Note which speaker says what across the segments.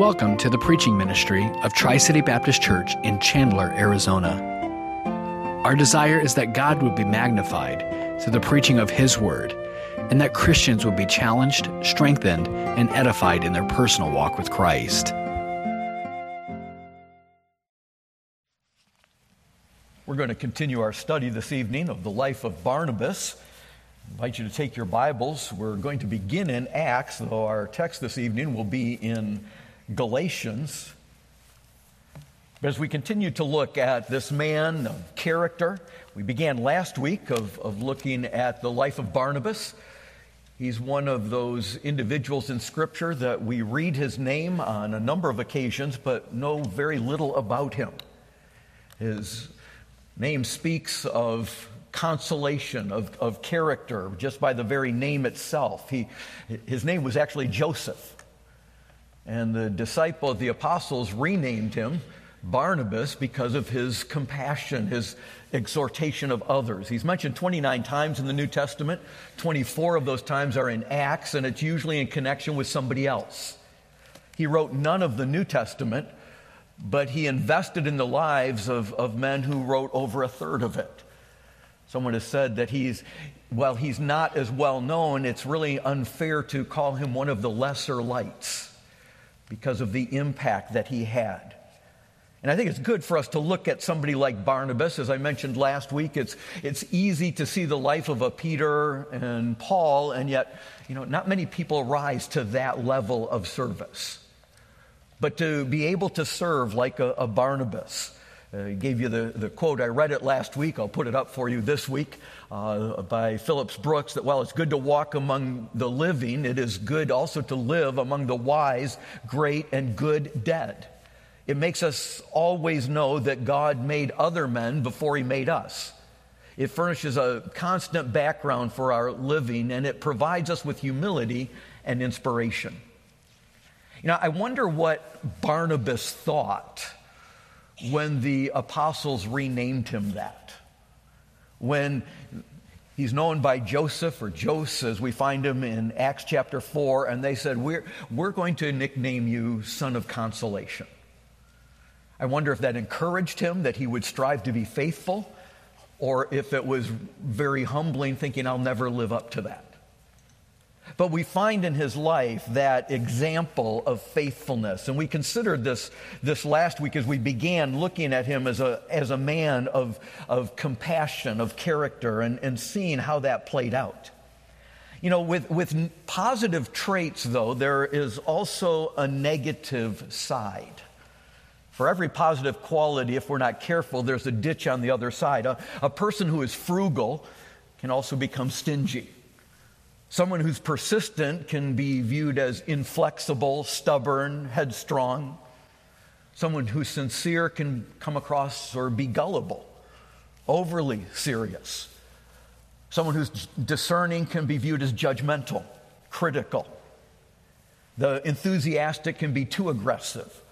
Speaker 1: Welcome to the preaching ministry of Tri City Baptist Church in Chandler, Arizona. Our desire is that God would be magnified through the preaching of His Word, and that Christians would be challenged, strengthened, and edified in their personal walk with Christ.
Speaker 2: We're going to continue our study this evening of the life of Barnabas. I invite you to take your Bibles. We're going to begin in Acts, though our text this evening will be in Galatians. But as we continue to look at this man of character, we began last week of, of looking at the life of Barnabas. He's one of those individuals in Scripture that we read his name on a number of occasions, but know very little about him. His name speaks of consolation, of, of character, just by the very name itself. He, his name was actually Joseph. And the disciple of the apostles renamed him Barnabas because of his compassion, his exhortation of others. He's mentioned 29 times in the New Testament. 24 of those times are in Acts, and it's usually in connection with somebody else. He wrote none of the New Testament, but he invested in the lives of, of men who wrote over a third of it. Someone has said that he's, while he's not as well known, it's really unfair to call him one of the lesser lights because of the impact that he had. And I think it's good for us to look at somebody like Barnabas. As I mentioned last week, it's, it's easy to see the life of a Peter and Paul, and yet, you know, not many people rise to that level of service. But to be able to serve like a, a Barnabas, uh, gave you the, the quote. I read it last week. I'll put it up for you this week uh, by Phillips Brooks that while it's good to walk among the living, it is good also to live among the wise, great, and good dead. It makes us always know that God made other men before he made us. It furnishes a constant background for our living and it provides us with humility and inspiration. You know, I wonder what Barnabas thought when the apostles renamed him that. When he's known by Joseph or Joses, as we find him in Acts chapter 4, and they said, We're, we're going to nickname you Son of Consolation. I wonder if that encouraged him that he would strive to be faithful, or if it was very humbling, thinking, I'll never live up to that. But we find in his life that example of faithfulness. And we considered this, this last week as we began looking at him as a, as a man of, of compassion, of character, and, and seeing how that played out. You know, with, with positive traits, though, there is also a negative side. For every positive quality, if we're not careful, there's a ditch on the other side. A, a person who is frugal can also become stingy. Someone who's persistent can be viewed as inflexible, stubborn, headstrong. Someone who's sincere can come across or be gullible, overly serious. Someone who's discerning can be viewed as judgmental, critical. The enthusiastic can be too aggressive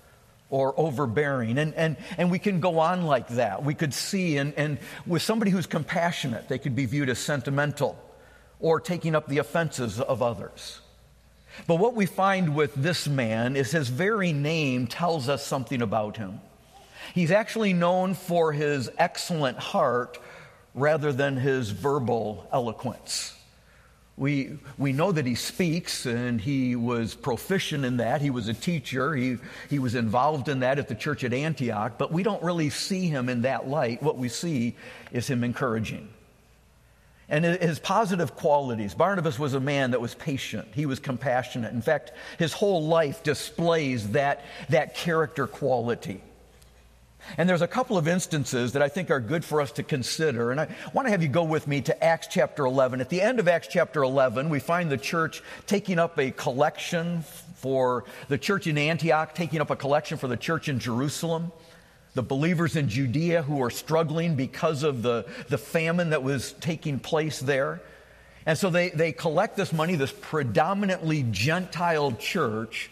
Speaker 2: or overbearing. And, and, and we can go on like that. We could see, and, and with somebody who's compassionate, they could be viewed as sentimental or taking up the offenses of others. But what we find with this man is his very name tells us something about him. He's actually known for his excellent heart rather than his verbal eloquence. We, we know that he speaks and he was proficient in that. He was a teacher. He, he was involved in that at the church at Antioch, but we don't really see him in that light. What we see is him encouraging and his positive qualities. Barnabas was a man that was patient, he was compassionate. In fact, his whole life displays that, that character quality. And there's a couple of instances that I think are good for us to consider. And I want to have you go with me to Acts chapter 11. At the end of Acts chapter 11, we find the church taking up a collection for the church in Antioch, taking up a collection for the church in Jerusalem the believers in Judea who are struggling because of the, the famine that was taking place there. And so they, they collect this money. This predominantly Gentile church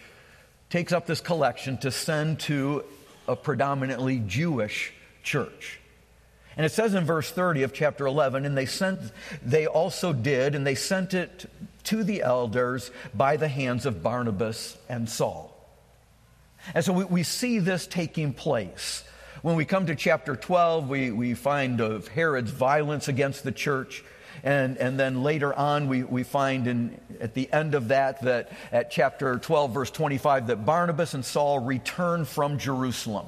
Speaker 2: takes up this collection to send to a predominantly Jewish church. And it says in verse 30 of chapter 11, and they sent, they also did, and they sent it to the elders by the hands of Barnabas and Saul. And so we, we see this taking place. When we come to chapter 12, we, we find of Herod's violence against the church. And, and then later on, we, we find in, at the end of that, that at chapter 12, verse 25, that Barnabas and Saul return from Jerusalem.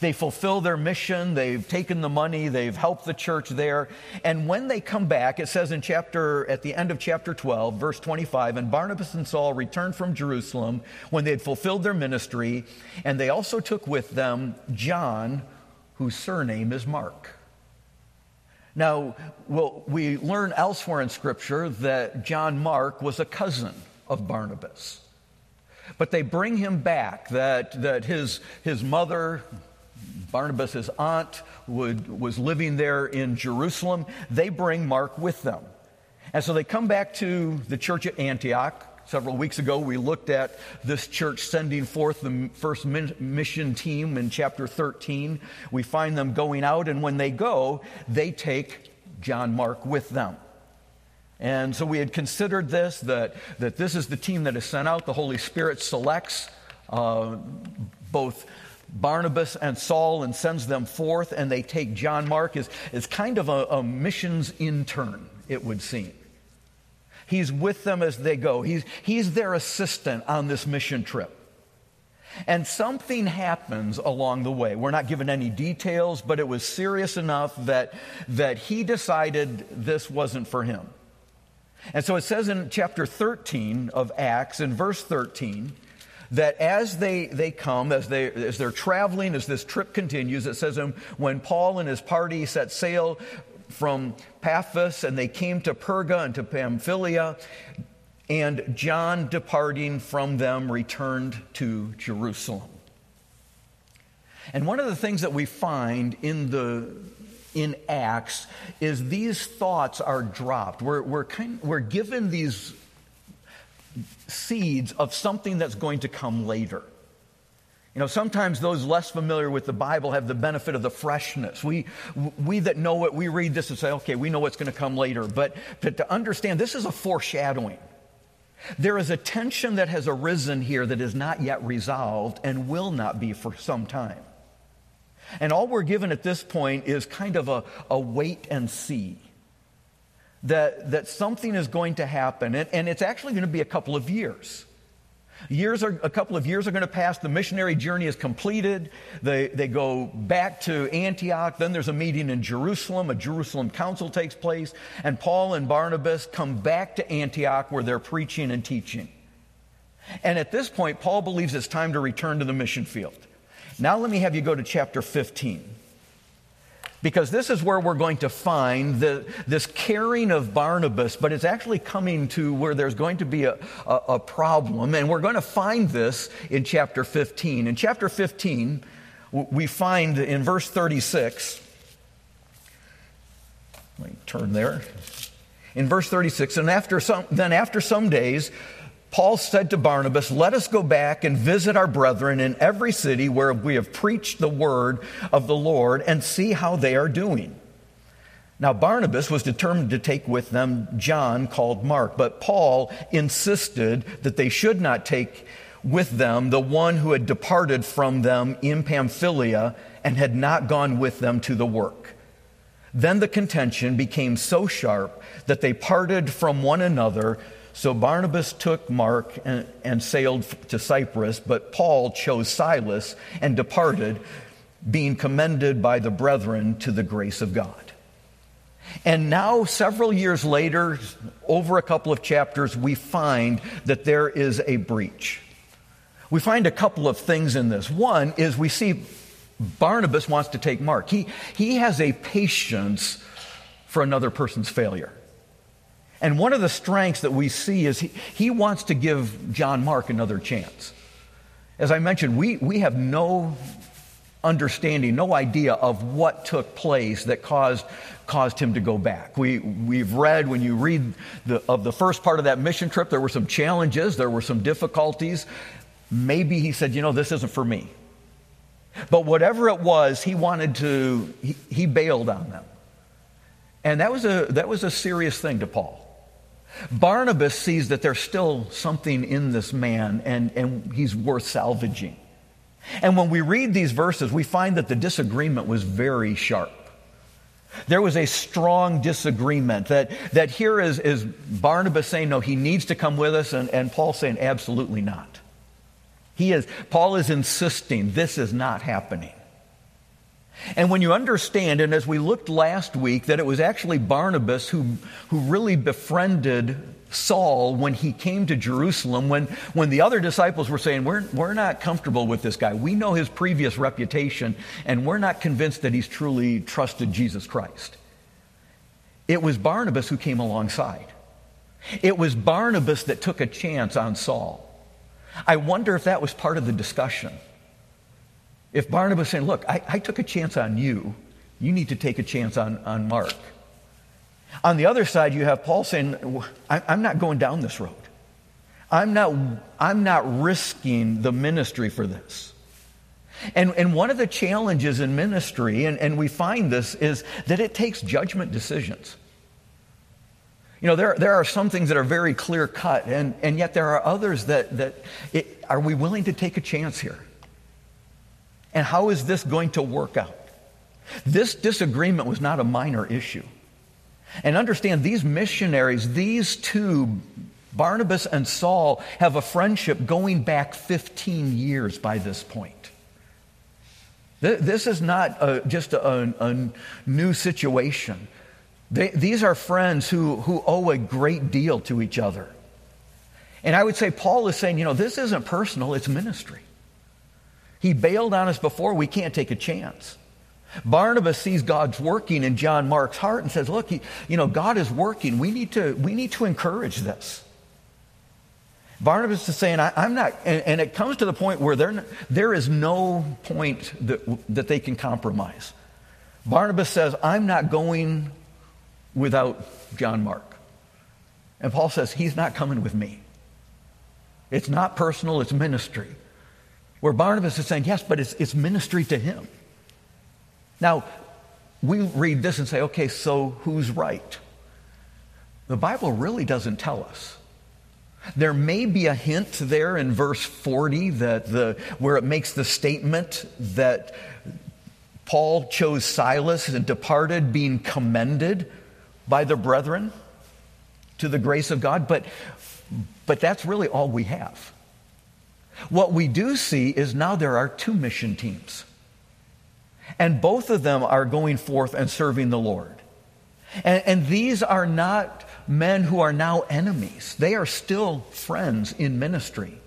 Speaker 2: They fulfill their mission. They've taken the money. They've helped the church there. And when they come back, it says in chapter, at the end of chapter 12, verse 25, and Barnabas and Saul returned from Jerusalem when they had fulfilled their ministry. And they also took with them John, whose surname is Mark. Now, well, we learn elsewhere in Scripture that John Mark was a cousin of Barnabas. But they bring him back, that, that his, his mother, Barnabas' aunt, would, was living there in Jerusalem. They bring Mark with them. And so they come back to the church at Antioch. Several weeks ago, we looked at this church sending forth the first mission team in chapter 13. We find them going out, and when they go, they take John Mark with them. And so we had considered this that, that this is the team that is sent out. The Holy Spirit selects uh, both Barnabas and Saul and sends them forth, and they take John Mark as, as kind of a, a missions intern, it would seem. He's with them as they go. He's, he's their assistant on this mission trip. And something happens along the way. We're not given any details, but it was serious enough that, that he decided this wasn't for him. And so it says in chapter 13 of Acts, in verse 13, that as they, they come, as, they, as they're traveling, as this trip continues, it says um, when Paul and his party set sail from Paphos, and they came to Perga and to Pamphylia. And John, departing from them, returned to Jerusalem. And one of the things that we find in the in Acts is these thoughts are dropped. We're, we're, kind, we're given these seeds of something that's going to come later. You know, sometimes those less familiar with the Bible have the benefit of the freshness. We, we that know it, we read this and say, okay, we know what's going to come later. But, but to understand, this is a foreshadowing. There is a tension that has arisen here that is not yet resolved and will not be for some time. And all we're given at this point is kind of a, a wait and see. That, that something is going to happen, and, and it's actually going to be a couple of years. Years are, a couple of years are going to pass. The missionary journey is completed. They, they go back to Antioch. Then there's a meeting in Jerusalem. A Jerusalem council takes place. And Paul and Barnabas come back to Antioch where they're preaching and teaching. And at this point, Paul believes it's time to return to the mission field. Now, let me have you go to chapter 15 because this is where we're going to find the, this caring of Barnabas, but it's actually coming to where there's going to be a, a, a, problem, and we're going to find this in chapter 15. In chapter 15, we find in verse 36, let me turn there. In verse 36, and after some, then after some days, Paul said to Barnabas, Let us go back and visit our brethren in every city where we have preached the word of the Lord and see how they are doing. Now, Barnabas was determined to take with them John, called Mark, but Paul insisted that they should not take with them the one who had departed from them in Pamphylia and had not gone with them to the work. Then the contention became so sharp that they parted from one another so Barnabas took Mark and, and, sailed to Cyprus, but Paul chose Silas and departed, being commended by the brethren to the grace of God. And now, several years later, over a couple of chapters, we find that there is a breach. We find a couple of things in this. One is we see Barnabas wants to take Mark. He, he has a patience for another person's failure. And one of the strengths that we see is he, he wants to give John Mark another chance. As I mentioned, we, we have no understanding, no idea of what took place that caused, caused him to go back. We, we've read, when you read the, of the first part of that mission trip, there were some challenges, there were some difficulties. Maybe he said, you know, this isn't for me. But whatever it was, he wanted to, he, he bailed on them. And that was, a, that was a serious thing to Paul. Barnabas sees that there's still something in this man and, and he's worth salvaging. And when we read these verses, we find that the disagreement was very sharp. There was a strong disagreement that, that here is, is Barnabas saying, no, he needs to come with us, and, and Paul saying, absolutely not. He is, Paul is insisting this is not happening. And when you understand, and as we looked last week, that it was actually Barnabas who, who really befriended Saul when he came to Jerusalem, when, when the other disciples were saying, we're, we're not comfortable with this guy. We know his previous reputation, and we're not convinced that he's truly trusted Jesus Christ. It was Barnabas who came alongside. It was Barnabas that took a chance on Saul. I wonder if that was part of the discussion. If Barnabas saying, Look, I, I took a chance on you, you need to take a chance on, on Mark. On the other side, you have Paul saying, I'm not going down this road. I'm not, I'm not risking the ministry for this. And, and one of the challenges in ministry, and, and we find this, is that it takes judgment decisions. You know, there, there are some things that are very clear cut, and, and yet there are others that, that it, are we willing to take a chance here? And how is this going to work out? This disagreement was not a minor issue. And understand these missionaries, these two, Barnabas and Saul, have a friendship going back 15 years by this point. This is not a, just a, a, new situation. They, these are friends who, who owe a great deal to each other. And I would say Paul is saying, you know, this isn't personal, it's ministry. He bailed on us before, we can't take a chance. Barnabas sees God's working in John Mark's heart and says, Look, he, you know, God is working. We need to, we need to encourage this. Barnabas is saying, I, am not, and, and, it comes to the point where there, there is no point that, that they can compromise. Barnabas says, I'm not going without John Mark. And Paul says, He's not coming with me. It's not personal, it's ministry. Where Barnabas is saying, Yes, but it's, it's ministry to him. Now, we read this and say, okay, so who's right? The Bible really doesn't tell us. There may be a hint there in verse 40 that the, where it makes the statement that Paul chose Silas and departed, being commended by the brethren to the grace of God, but, but that's really all we have. What we do see is now there are two mission teams. And both of them are going forth and serving the Lord. And, and, these are not men who are now enemies, they are still friends in ministry.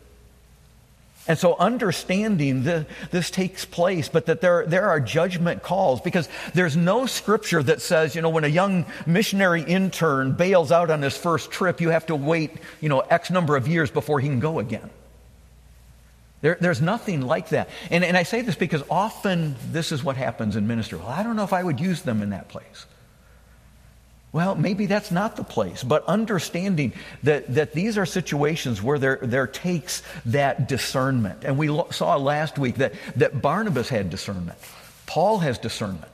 Speaker 2: And so, understanding the, this takes place, but that there, there are judgment calls because there's no scripture that says, you know, when a young missionary intern bails out on his first trip, you have to wait, you know, X number of years before he can go again. There, there's nothing like that. And, and I say this because often this is what happens in ministry. Well, I don't know if I would use them in that place. Well, maybe that's not the place, but understanding that, that these are situations where there, there takes that discernment. And we lo- saw last week that, that Barnabas had discernment. Paul has discernment.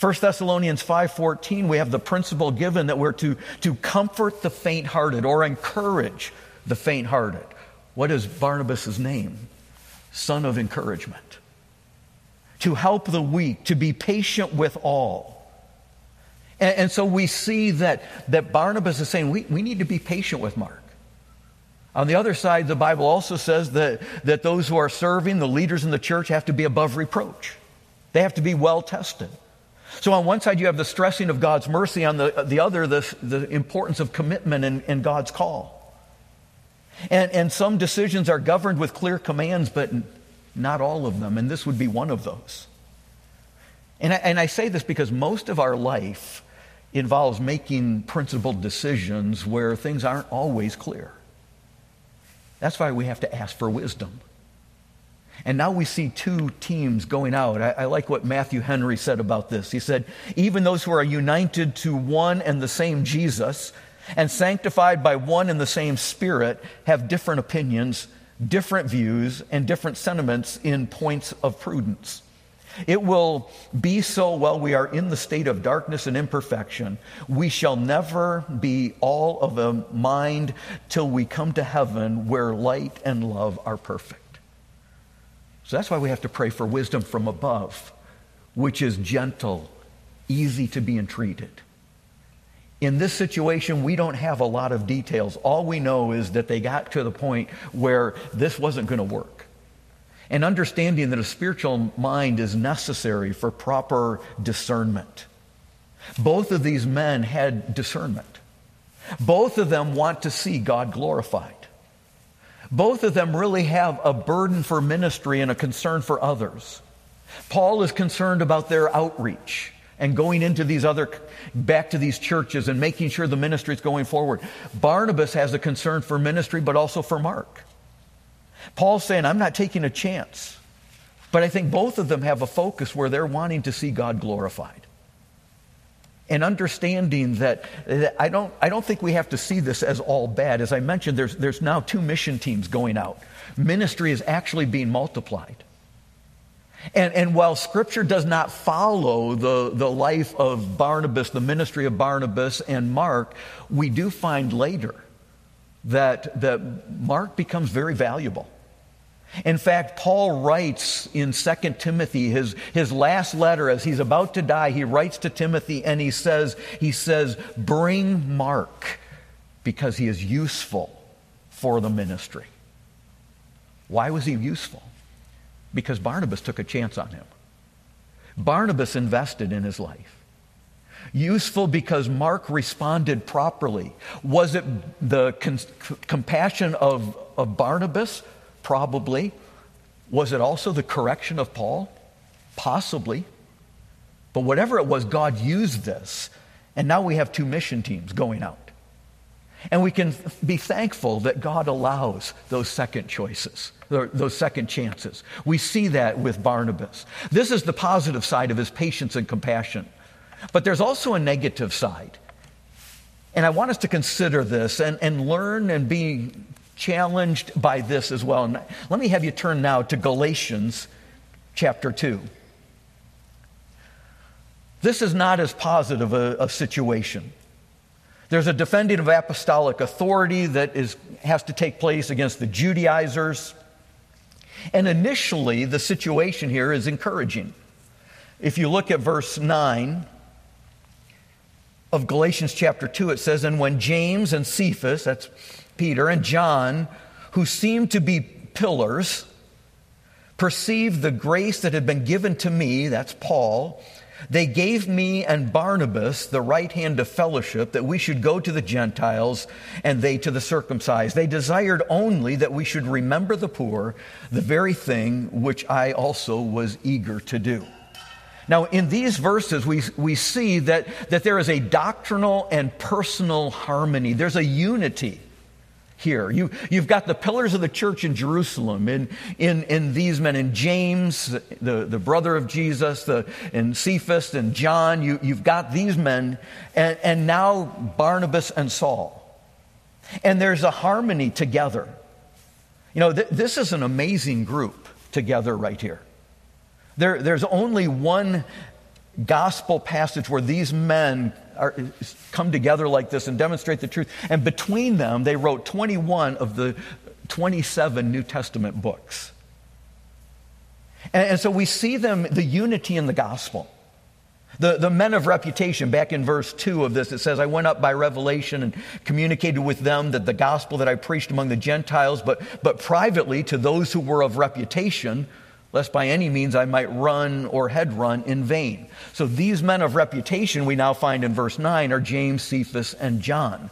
Speaker 2: 1 Thessalonians 5.14, we have the principle given that we're to, to comfort the faint-hearted or encourage the faint-hearted. What is Barnabas' name? Son of encouragement. To help the weak, to be patient with all. And, and so we see that, that Barnabas is saying we, we need to be patient with Mark. On the other side, the Bible also says that, that those who are serving, the leaders in the church, have to be above reproach. They have to be well tested. So, on one side, you have the stressing of God's mercy, on the, the other, the, the importance of commitment and, in God's call. And, and some decisions are governed with clear commands, but not all of them. And this would be one of those. And I, and I say this because most of our life involves making principled decisions where things aren't always clear. That's why we have to ask for wisdom. And now we see two teams going out. I, I, like what Matthew Henry said about this. He said, Even those who are united to one and the same Jesus and sanctified by one and the same Spirit have different opinions, different views, and different sentiments in points of prudence. It will be so while we are in the state of darkness and imperfection. We shall never be all of a mind till we come to heaven where light and love are perfect. So that's why we have to pray for wisdom from above, which is gentle, easy to be entreated. In this situation, we don't have a lot of details. All we know is that they got to the point where this wasn't going to work. And understanding that a spiritual mind is necessary for proper discernment. Both of these men had discernment. Both of them want to see God glorified. Both of them really have a burden for ministry and a concern for others. Paul is concerned about their outreach and going into these other, back to these churches and making sure the ministry is going forward. Barnabas has a concern for ministry, but also for Mark. Paul's saying, I'm not taking a chance. But I think both of them have a focus where they're wanting to see God glorified. And understanding that, that, I, don't, I don't think we have to see this as all bad. As I mentioned, there's, there's now two mission teams going out. Ministry is actually being multiplied. And, and while Scripture does not follow the, the life of Barnabas, the ministry of Barnabas and Mark, we do find later that, that Mark becomes very valuable. In fact, Paul writes in 2 Timothy, his, his last letter, as he's about to die, he writes to Timothy and he says, he says, bring Mark because he is useful for the ministry. Why was he useful? Because Barnabas took a chance on him. Barnabas invested in his life. Useful because Mark responded properly. Was it the con- compassion of, of Barnabas? Probably. Was it also the correction of Paul? Possibly. But whatever it was, God used this. And now we have two mission teams going out. And we can be thankful that God allows those second choices, those second chances. We see that with Barnabas. This is the positive side of his patience and compassion. But there's also a negative side. And I want us to consider this and, and learn and be challenged by this as well. And let me have you turn now to Galatians chapter 2. This is not as positive a, a situation. There's a defending of apostolic authority that is, has to take place against the Judaizers. And initially, the situation here is encouraging. If you look at verse 9 of Galatians chapter 2, it says, And when James and Cephas, that's Peter, and John, who seemed to be pillars, perceived the grace that had been given to me, that's Paul, they gave me and Barnabas the right hand of fellowship that we should go to the Gentiles and they to the circumcised. They desired only that we should remember the poor, the very thing which I also was eager to do. Now, in these verses, we, we see that, that there is a doctrinal and personal harmony. There's a unity here. You, you've got the pillars of the church in Jerusalem, in, in, in these men, in James, the, the brother of Jesus, the, in Cephas and John. You, you've got these men, and, and now Barnabas and Saul. And there's a harmony together. You know, th- this is an amazing group together right here. There, there's only one gospel passage where these men are, come together like this and demonstrate the truth. And between them, they wrote 21 of the 27 New Testament books. And, and so we see them, the unity in the gospel. The, the men of reputation, back in verse 2 of this, it says, I went up by revelation and communicated with them that the gospel that I preached among the Gentiles, but, but privately to those who were of reputation, lest by any means I might run or had run in vain. So these men of reputation we now find in verse 9 are James, Cephas, and John,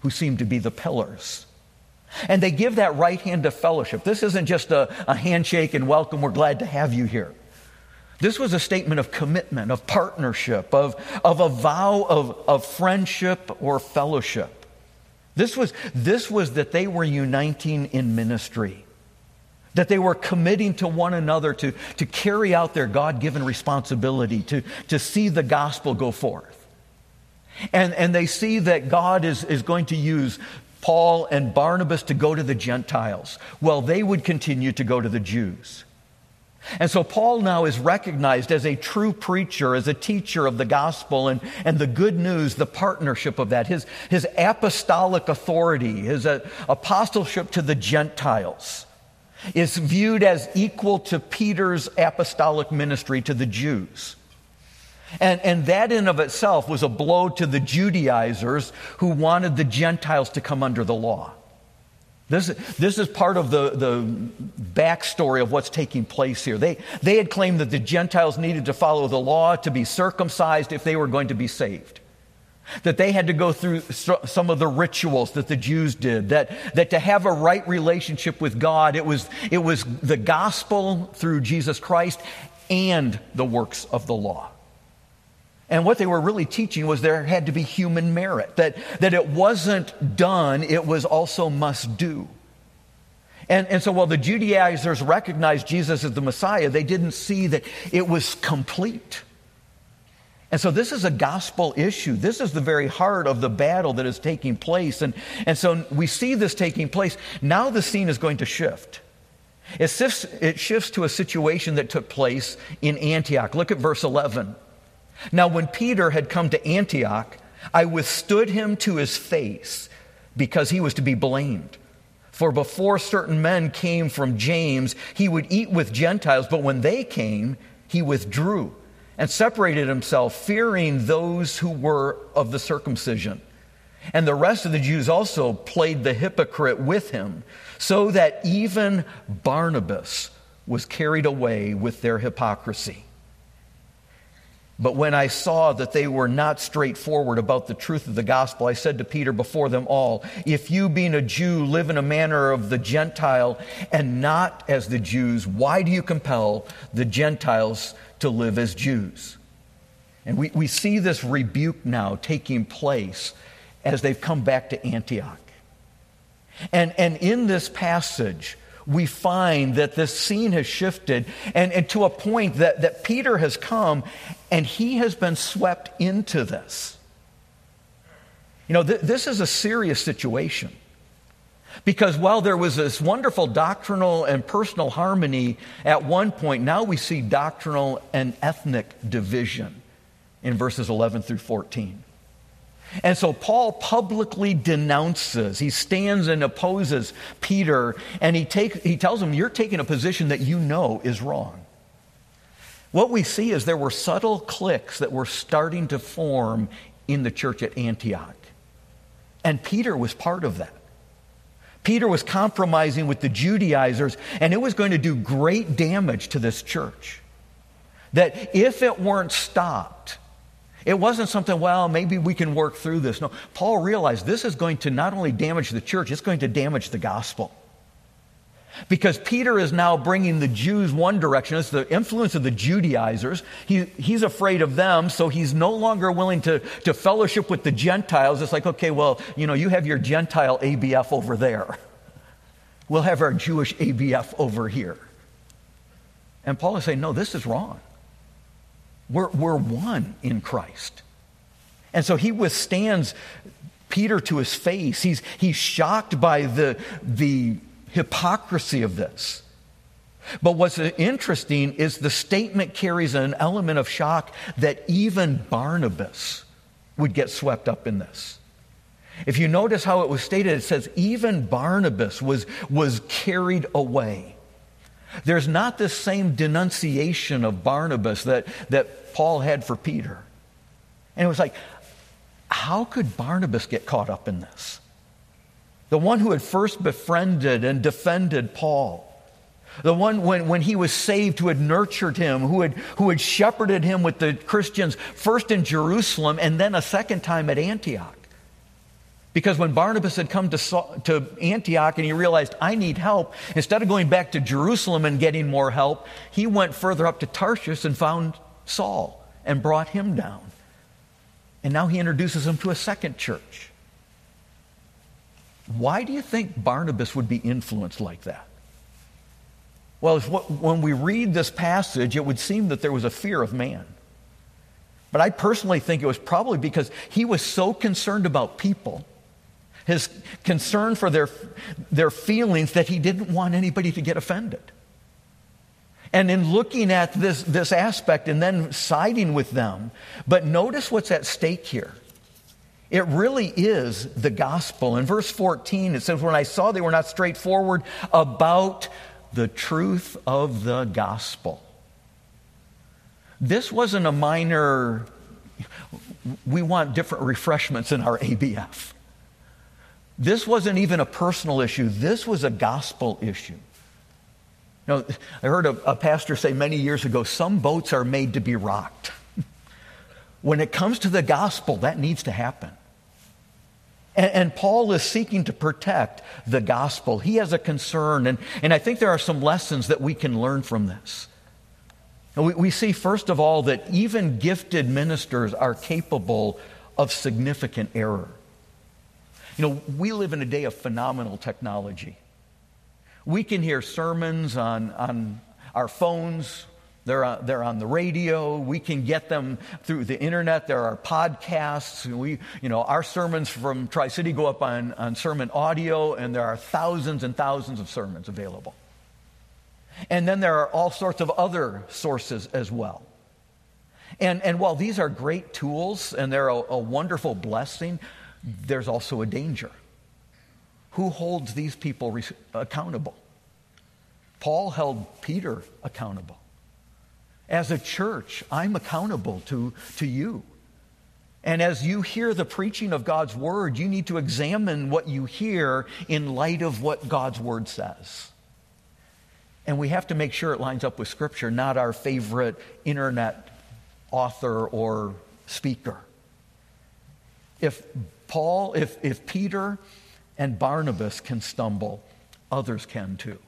Speaker 2: who seem to be the pillars. And they give that right hand of fellowship. This isn't just a, a handshake and welcome, we're glad to have you here. This was a statement of commitment, of partnership, of, of a vow of, of friendship or fellowship. This was, this was that they were uniting in ministry that they were committing to one another to, to carry out their God given responsibility, to, to see the gospel go forth. And, and they see that God is, is going to use Paul and Barnabas to go to the Gentiles, while they would continue to go to the Jews. And so Paul now is recognized as a true preacher, as a teacher of the gospel and, and the good news, the partnership of that, his, his apostolic authority, his uh, apostleship to the Gentiles. Is viewed as equal to Peter's apostolic ministry to the Jews. And, and that in of itself was a blow to the Judaizers who wanted the Gentiles to come under the law. This, this is part of the, the backstory of what's taking place here. They, they had claimed that the Gentiles needed to follow the law to be circumcised if they were going to be saved. That they had to go through some of the rituals that the Jews did. That, that to have a right relationship with God, it was, it was the gospel through Jesus Christ and the works of the law. And what they were really teaching was there had to be human merit, that, that it wasn't done, it was also must do. And, and so while the Judaizers recognized Jesus as the Messiah, they didn't see that it was complete. And so this is a gospel issue. This is the very heart of the battle that is taking place. And, and so we see this taking place. Now the scene is going to shift. It shifts, it shifts to a situation that took place in Antioch. Look at verse 11. Now, when Peter had come to Antioch, I withstood him to his face because he was to be blamed. For before certain men came from James, he would eat with Gentiles, but when they came, he withdrew and separated himself, fearing those who were of the circumcision. And the rest of the Jews also played the hypocrite with him, so that even Barnabas was carried away with their hypocrisy. But when I saw that they were not straightforward about the truth of the gospel, I said to Peter before them all, If you, being a Jew, live in a manner of the Gentile and not as the Jews, why do you compel the Gentiles to live as Jews? And we, we see this rebuke now taking place as they've come back to Antioch. And, and in this passage, we find that this scene has shifted and, and to a point that, that Peter has come and he has been swept into this. You know, th- this is a serious situation. Because while there was this wonderful doctrinal and personal harmony at one point, now we see doctrinal and ethnic division in verses 11 through 14. And so Paul publicly denounces, he stands and opposes Peter, and he, take, he tells him, You're taking a position that you know is wrong. What we see is there were subtle cliques that were starting to form in the church at Antioch. And Peter was part of that. Peter was compromising with the Judaizers, and it was going to do great damage to this church. That if it weren't stopped, it wasn't something, well, maybe we can work through this. No, Paul realized this is going to not only damage the church, it's going to damage the gospel. Because Peter is now bringing the Jews one direction. It's the influence of the Judaizers. He, he's afraid of them, so he's no longer willing to, to fellowship with the Gentiles. It's like, okay, well, you know, you have your Gentile ABF over there. We'll have our Jewish ABF over here. And Paul is saying, no, this is wrong. We're, we're one in Christ. And so he withstands Peter to his face. He's, he's shocked by the, the hypocrisy of this. But what's interesting is the statement carries an element of shock that even Barnabas would get swept up in this. If you notice how it was stated, it says, even Barnabas was, was carried away. There's not this same denunciation of Barnabas that, that Paul had for Peter. And it was like, how could Barnabas get caught up in this? The one who had first befriended and defended Paul. The one when, when he was saved who had nurtured him, who had, who had shepherded him with the Christians, first in Jerusalem and then a second time at Antioch. Because when Barnabas had come to, to Antioch and he realized, I need help, instead of going back to Jerusalem and getting more help, he went further up to Tarshish and found Saul and brought him down. And now he introduces him to a second church. Why do you think Barnabas would be influenced like that? Well, when we read this passage, it would seem that there was a fear of man. But I personally think it was probably because he was so concerned about people his concern for their, their feelings that he didn't want anybody to get offended. And in looking at this, this aspect and then siding with them, but notice what's at stake here. It really is the gospel. In verse 14, it says, When I saw they were not straightforward about the truth of the gospel. This wasn't a minor, we want different refreshments in our ABF. This wasn't even a personal issue, this was a gospel issue. You know, I heard a, a pastor say many years ago some boats are made to be rocked. when it comes to the gospel, that needs to happen. And, and, Paul is seeking to protect the gospel. He has a concern, and, and I think there are some lessons that we can learn from this. We, we see, first of all, that even gifted ministers are capable of significant error. You know, we live in a day of phenomenal technology. We can hear sermons on, on our phones, they're on, they're on the radio. We can get them through the internet. There are podcasts. We, you know, our sermons from Tri City go up on, on sermon audio, and there are thousands and thousands of sermons available. And then there are all sorts of other sources as well. And, and while these are great tools and they're a, a wonderful blessing, there's also a danger. Who holds these people re- accountable? Paul held Peter accountable. As a church, I'm accountable to, to you. And as you hear the preaching of God's word, you need to examine what you hear in light of what God's word says. And we have to make sure it lines up with Scripture, not our favorite internet author or speaker. If Paul, if, if Peter and Barnabas can stumble, others can too.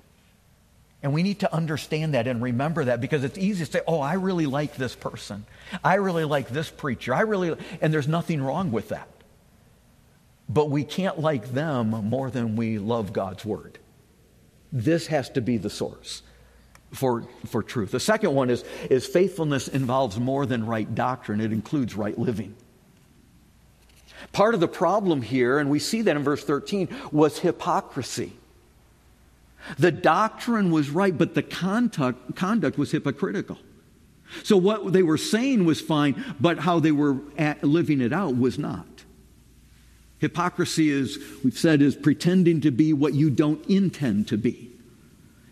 Speaker 2: And we need to understand that and remember that because it's easy to say, oh, I really like this person. I really like this preacher. I really, and there's nothing wrong with that. But we can't like them more than we love God's word. This has to be the source for, for truth. The second one is, is faithfulness involves more than right doctrine, it includes right living. Part of the problem here, and we see that in verse 13, was hypocrisy. The doctrine was right, but the conduct, conduct was hypocritical. So what they were saying was fine, but how they were living it out was not. Hypocrisy is, we've said, is pretending to be what you don't intend to be.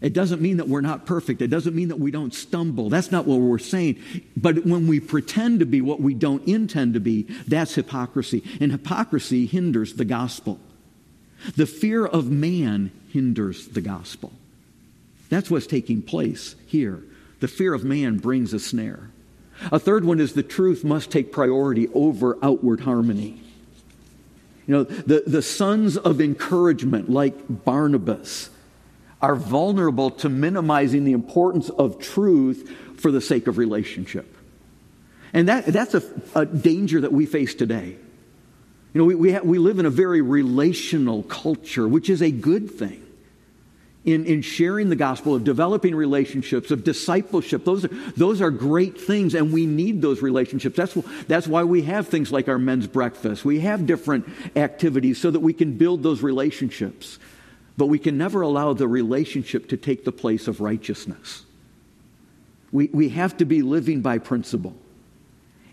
Speaker 2: It doesn't mean that we're not perfect. It doesn't mean that we don't stumble. That's not what we're saying. But when we pretend to be what we don't intend to be, that's hypocrisy. And hypocrisy hinders the gospel. The fear of man hinders the gospel. That's what's taking place here. The fear of man brings a snare. A third one is the truth must take priority over outward harmony. You know, the, the sons of encouragement, like Barnabas, are vulnerable to minimizing the importance of truth for the sake of relationship. And that, that's a, a danger that we face today. You know, we, we, ha- we live in a very relational culture, which is a good thing. In, in sharing the gospel, of developing relationships, of discipleship, those are, those are great things, and we need those relationships. That's, that's why we have things like our men's breakfast. We have different activities so that we can build those relationships. But we can never allow the relationship to take the place of righteousness. We, we have to be living by principle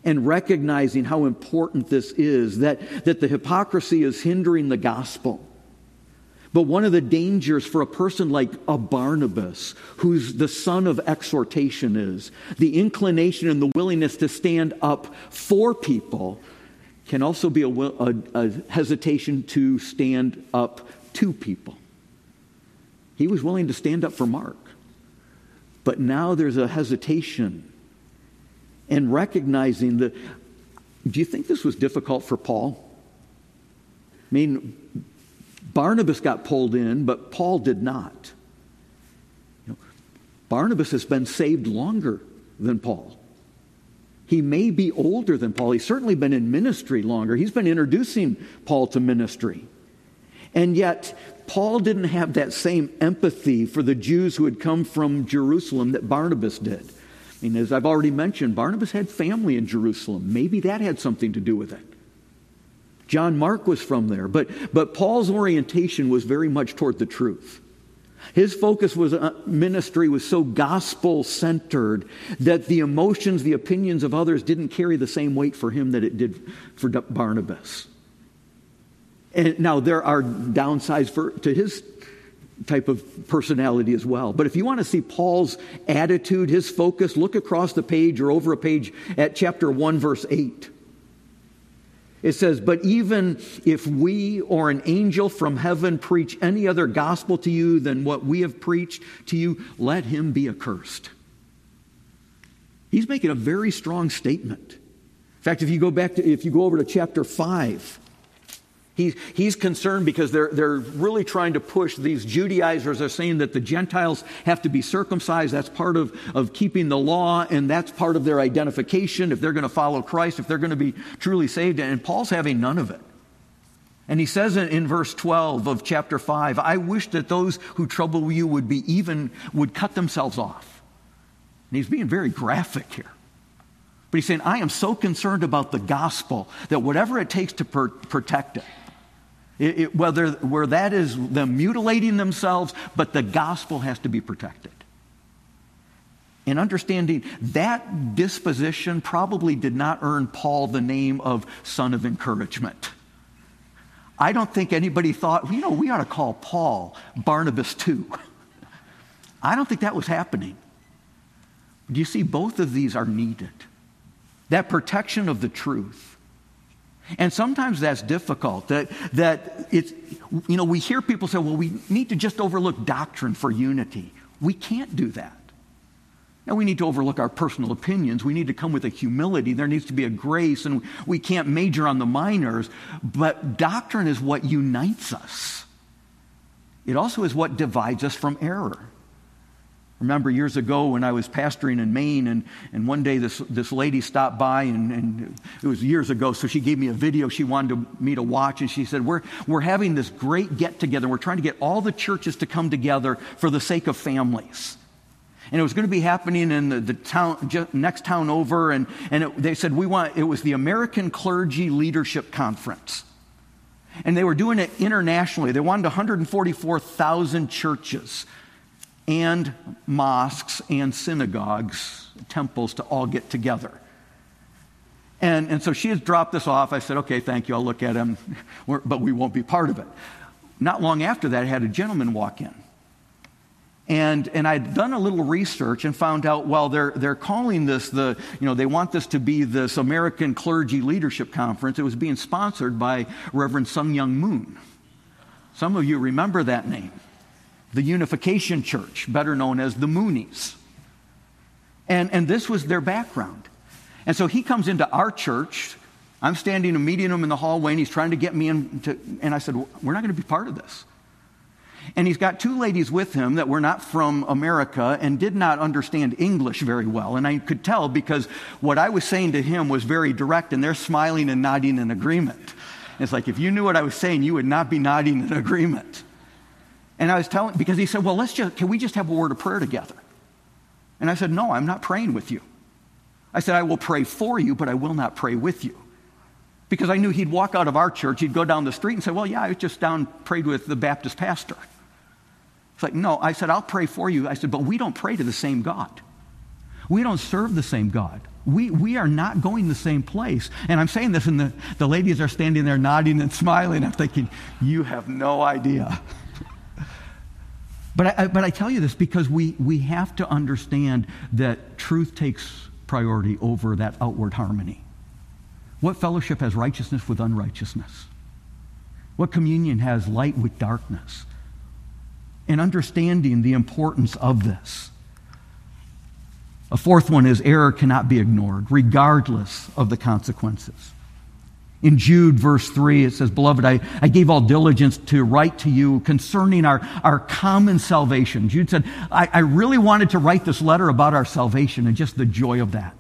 Speaker 2: and recognizing how important this is, that, that the hypocrisy is hindering the gospel. But one of the dangers for a person like a Barnabas, who's the son of exhortation, is the inclination and the willingness to stand up for people can also be a, a, a hesitation to stand up to people. He was willing to stand up for Mark. But now there's a hesitation and recognizing that. Do you think this was difficult for Paul? I mean, Barnabas got pulled in, but Paul did not. You know, Barnabas has been saved longer than Paul. He may be older than Paul. He's certainly been in ministry longer. He's been introducing Paul to ministry. And yet, Paul didn't have that same empathy for the Jews who had come from Jerusalem that Barnabas did. Mean, as I've already mentioned, Barnabas had family in Jerusalem. Maybe that had something to do with it. John Mark was from there, but, but Paul's orientation was very much toward the truth. His focus was uh, ministry was so gospel centered that the emotions, the opinions of others didn't carry the same weight for him that it did for Barnabas. And now there are downsides for, to his type of personality as well. But if you want to see Paul's attitude, his focus, look across the page or over a page at chapter 1, verse 8. It says, But even if we or an angel from heaven preach any other gospel to you than what we have preached to you, let him be accursed. He's making a very strong statement. In fact, if you go back to, if you go over to chapter 5, He's, he's concerned because they're, they're really trying to push these Judaizers are saying that the Gentiles have to be circumcised. That's part of, of keeping the law, and that's part of their identification if they're going to follow Christ, if they're going to be truly saved. And Paul's having none of it. And he says in, in verse 12 of chapter 5, I wish that those who trouble you would be even, would cut themselves off. And he's being very graphic here. But he's saying, I am so concerned about the gospel that whatever it takes to per- protect it, it, it, whether where that is them mutilating themselves, but the gospel has to be protected. And understanding that disposition probably did not earn Paul the name of son of encouragement. I don't think anybody thought, you know, we ought to call Paul Barnabas too. I don't think that was happening. Do you see, both of these are needed. That protection of the truth and sometimes that's difficult. That, that it's, you know, we hear people say, well, we need to just overlook doctrine for unity. We can't do that. Now, we need to overlook our personal opinions. We need to come with a humility. There needs to be a grace, and we can't major on the minors. But doctrine is what unites us, it also is what divides us from error remember years ago when I was pastoring in Maine, and, and one day this, this lady stopped by, and, and it was years ago, so she gave me a video she wanted to, me to watch, and she said, we're, we're having this great get together. We're trying to get all the churches to come together for the sake of families. And it was going to be happening in the, the town, next town over, and, and it, they said, we want, it was the American Clergy Leadership Conference. And they were doing it internationally. They wanted 144,000 churches and mosques and synagogues, temples to all get together. And, and so she has dropped this off. I said, okay, thank you, I'll look at him, but we won't be part of it. Not long after that, I had a gentleman walk in. And, and I'd done a little research and found out, well, they're, they're calling this the, you know, they want this to be this American Clergy Leadership Conference. It was being sponsored by Reverend Sun Myung Moon. Some of you remember that name the Unification Church, better known as the Moonies. And, and this was their background. And so he comes into our church. I'm standing and meeting him in the hallway, and he's trying to get me into. And I said, We're not going to be part of this. And he's got two ladies with him that were not from America and did not understand English very well. And I could tell because what I was saying to him was very direct, and they're smiling and nodding in agreement. It's like if you knew what I was saying, you would not be nodding in agreement. And I was telling, because he said, well, let's just, can we just have a word of prayer together? And I said, no, I'm not praying with you. I said, I will pray for you, but I will not pray with you. Because I knew he'd walk out of our church, he'd go down the street and say, well, yeah, I was just down, prayed with the Baptist pastor. It's like, no, I said, I'll pray for you. I said, but we don't pray to the same God. We don't serve the same God. We, we are not going the same place. And I'm saying this, and the, the ladies are standing there nodding and smiling. I'm thinking, you have no idea. But I, but I tell you this because we, we have to understand that truth takes priority over that outward harmony. What fellowship has righteousness with unrighteousness? What communion has light with darkness? And understanding the importance of this. A fourth one is error cannot be ignored, regardless of the consequences. In Jude, verse 3, it says, Beloved, I, I gave all diligence to write to you concerning our, our common salvation. Jude said, I, I really wanted to write this letter about our salvation and just the joy of that.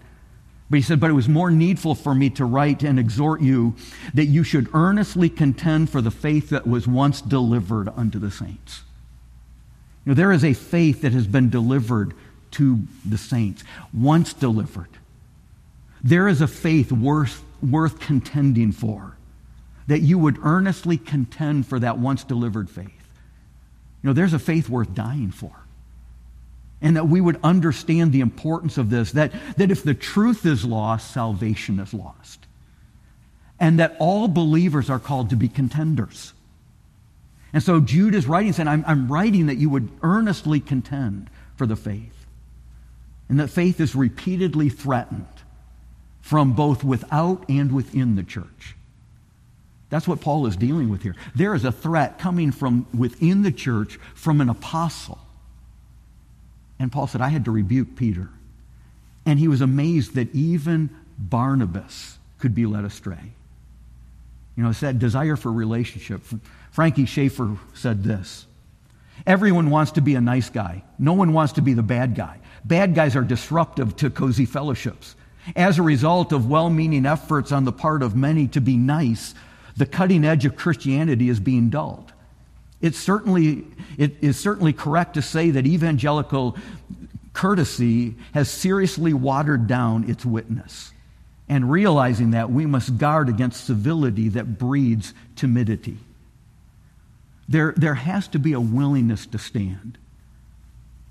Speaker 2: But he said, But it was more needful for me to write and exhort you that you should earnestly contend for the faith that was once delivered unto the saints. You know, there is a faith that has been delivered to the saints, once delivered. There is a faith worth worth contending for, that you would earnestly contend for that once delivered faith. You know, there's a faith worth dying for. And that we would understand the importance of this, that, that if the truth is lost, salvation is lost. And that all believers are called to be contenders. And so Jude is writing, saying, I'm, I'm writing that you would earnestly contend for the faith. And that faith is repeatedly threatened from both without and within the church. That's what Paul is dealing with here. There is a threat coming from within the church from an apostle. And Paul said, I had to rebuke Peter. And he was amazed that even Barnabas could be led astray. You know, it's that desire for relationship. Franky Schaeffer said this Everyone wants to be a nice guy, no one wants to be the bad guy. Bad guys are disruptive to cozy fellowships. As a result of well meaning efforts on the part of many to be nice, the cutting edge of Christianity is being dulled. It's certainly, it is certainly correct to say that evangelical courtesy has seriously watered down its witness. And realizing that, we must guard against civility that breeds timidity. There, there has to be a willingness to stand.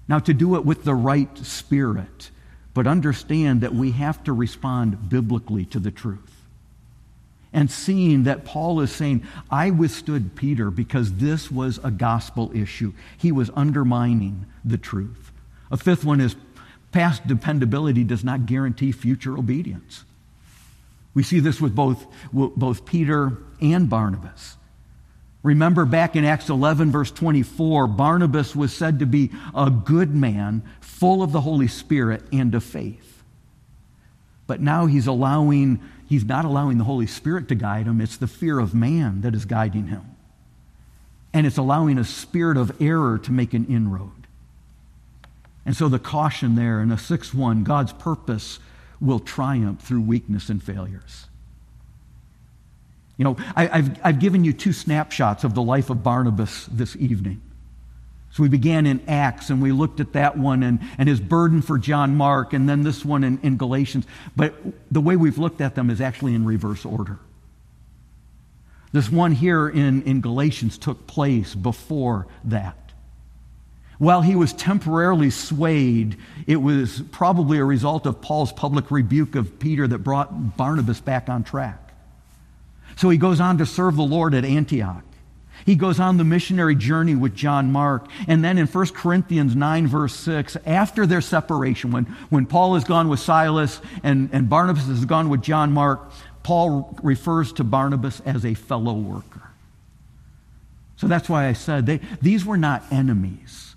Speaker 2: Now, to do it with the right spirit, but understand that we have to respond biblically to the truth. And seeing that Paul is saying, I withstood Peter because this was a gospel issue. He was undermining the truth. A fifth one is past dependability does not guarantee future obedience. We see this with both, both Peter and Barnabas. Remember back in Acts 11, verse 24, Barnabas was said to be a good man, full of the Holy Spirit and of faith. But now he's allowing, he's not allowing the Holy Spirit to guide him, it's the fear of man that is guiding him. And it's allowing a spirit of error to make an inroad. And so the caution there in a 6 1, God's purpose will triumph through weakness and failures. You know, I, have I've given you two snapshots of the life of Barnabas this evening. So we began in Acts and we looked at that one and, and his burden for John Mark, and then this one in, in Galatians. But the way we've looked at them is actually in reverse order. This one here in, in Galatians took place before that. While he was temporarily swayed, it was probably a result of Paul's public rebuke of Peter that brought Barnabas back on track. So he goes on to serve the Lord at Antioch. He goes on the missionary journey with John Mark. And then in 1 Corinthians 9, verse 6, after their separation, when, when Paul has gone with Silas and, and Barnabas has gone with John Mark, Paul refers to Barnabas as a fellow worker. So that's why I said they, these were not enemies.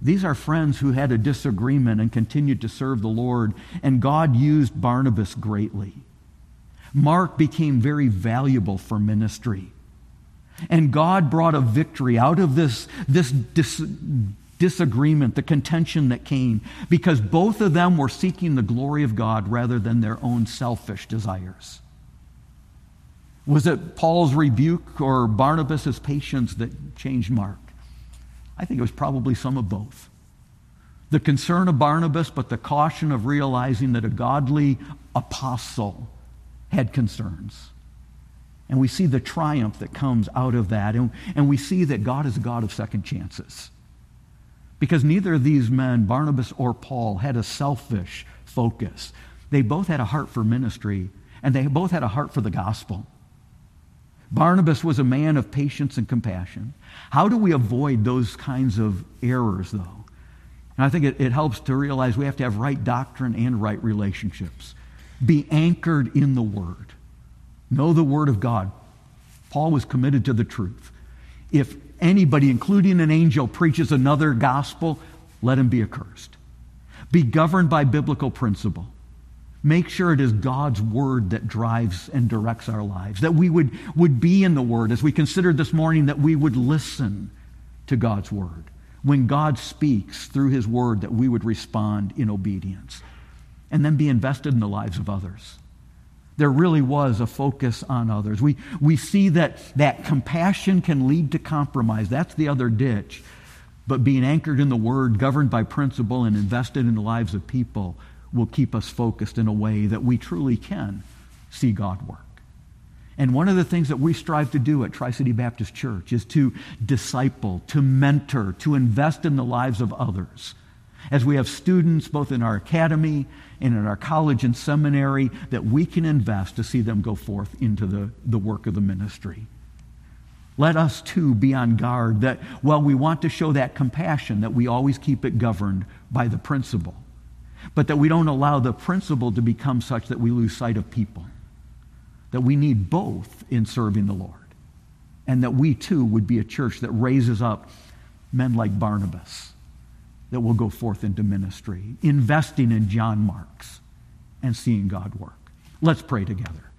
Speaker 2: These are friends who had a disagreement and continued to serve the Lord, and God used Barnabas greatly. Mark became very valuable for ministry. And God brought a victory out of this, this dis- disagreement, the contention that came, because both of them were seeking the glory of God rather than their own selfish desires. Was it Paul's rebuke or Barnabas' patience that changed Mark? I think it was probably some of both. The concern of Barnabas, but the caution of realizing that a godly apostle had concerns. And we see the triumph that comes out of that. And, and we see that God is a God of second chances. Because neither of these men, Barnabas or Paul, had a selfish focus. They both had a heart for ministry, and they both had a heart for the gospel. Barnabas was a man of patience and compassion. How do we avoid those kinds of errors, though? And I think it, it helps to realize we have to have right doctrine and right relationships. Be anchored in the Word. Know the Word of God. Paul was committed to the truth. If anybody, including an angel, preaches another gospel, let him be accursed. Be governed by biblical principle. Make sure it is God's word that drives and directs our lives, that we would, would be in the word. As we considered this morning, that we would listen to God's word. When God speaks through his word, that we would respond in obedience and then be invested in the lives of others. There really was a focus on others. We, we see that, that compassion can lead to compromise. That's the other ditch. But being anchored in the Word, governed by principle, and invested in the lives of people will keep us focused in a way that we truly can see God work. And one of the things that we strive to do at Tri City Baptist Church is to disciple, to mentor, to invest in the lives of others. As we have students both in our academy and in our college and seminary that we can invest to see them go forth into the, the work of the ministry. let us too be on guard that while we want to show that compassion, that we always keep it governed by the principle, but that we don't allow the principle to become such that we lose sight of people. That we need both in serving the Lord. And that we too would be a church that raises up men like Barnabas that will go forth into ministry, investing in John Marks and seeing God work. Let's pray together.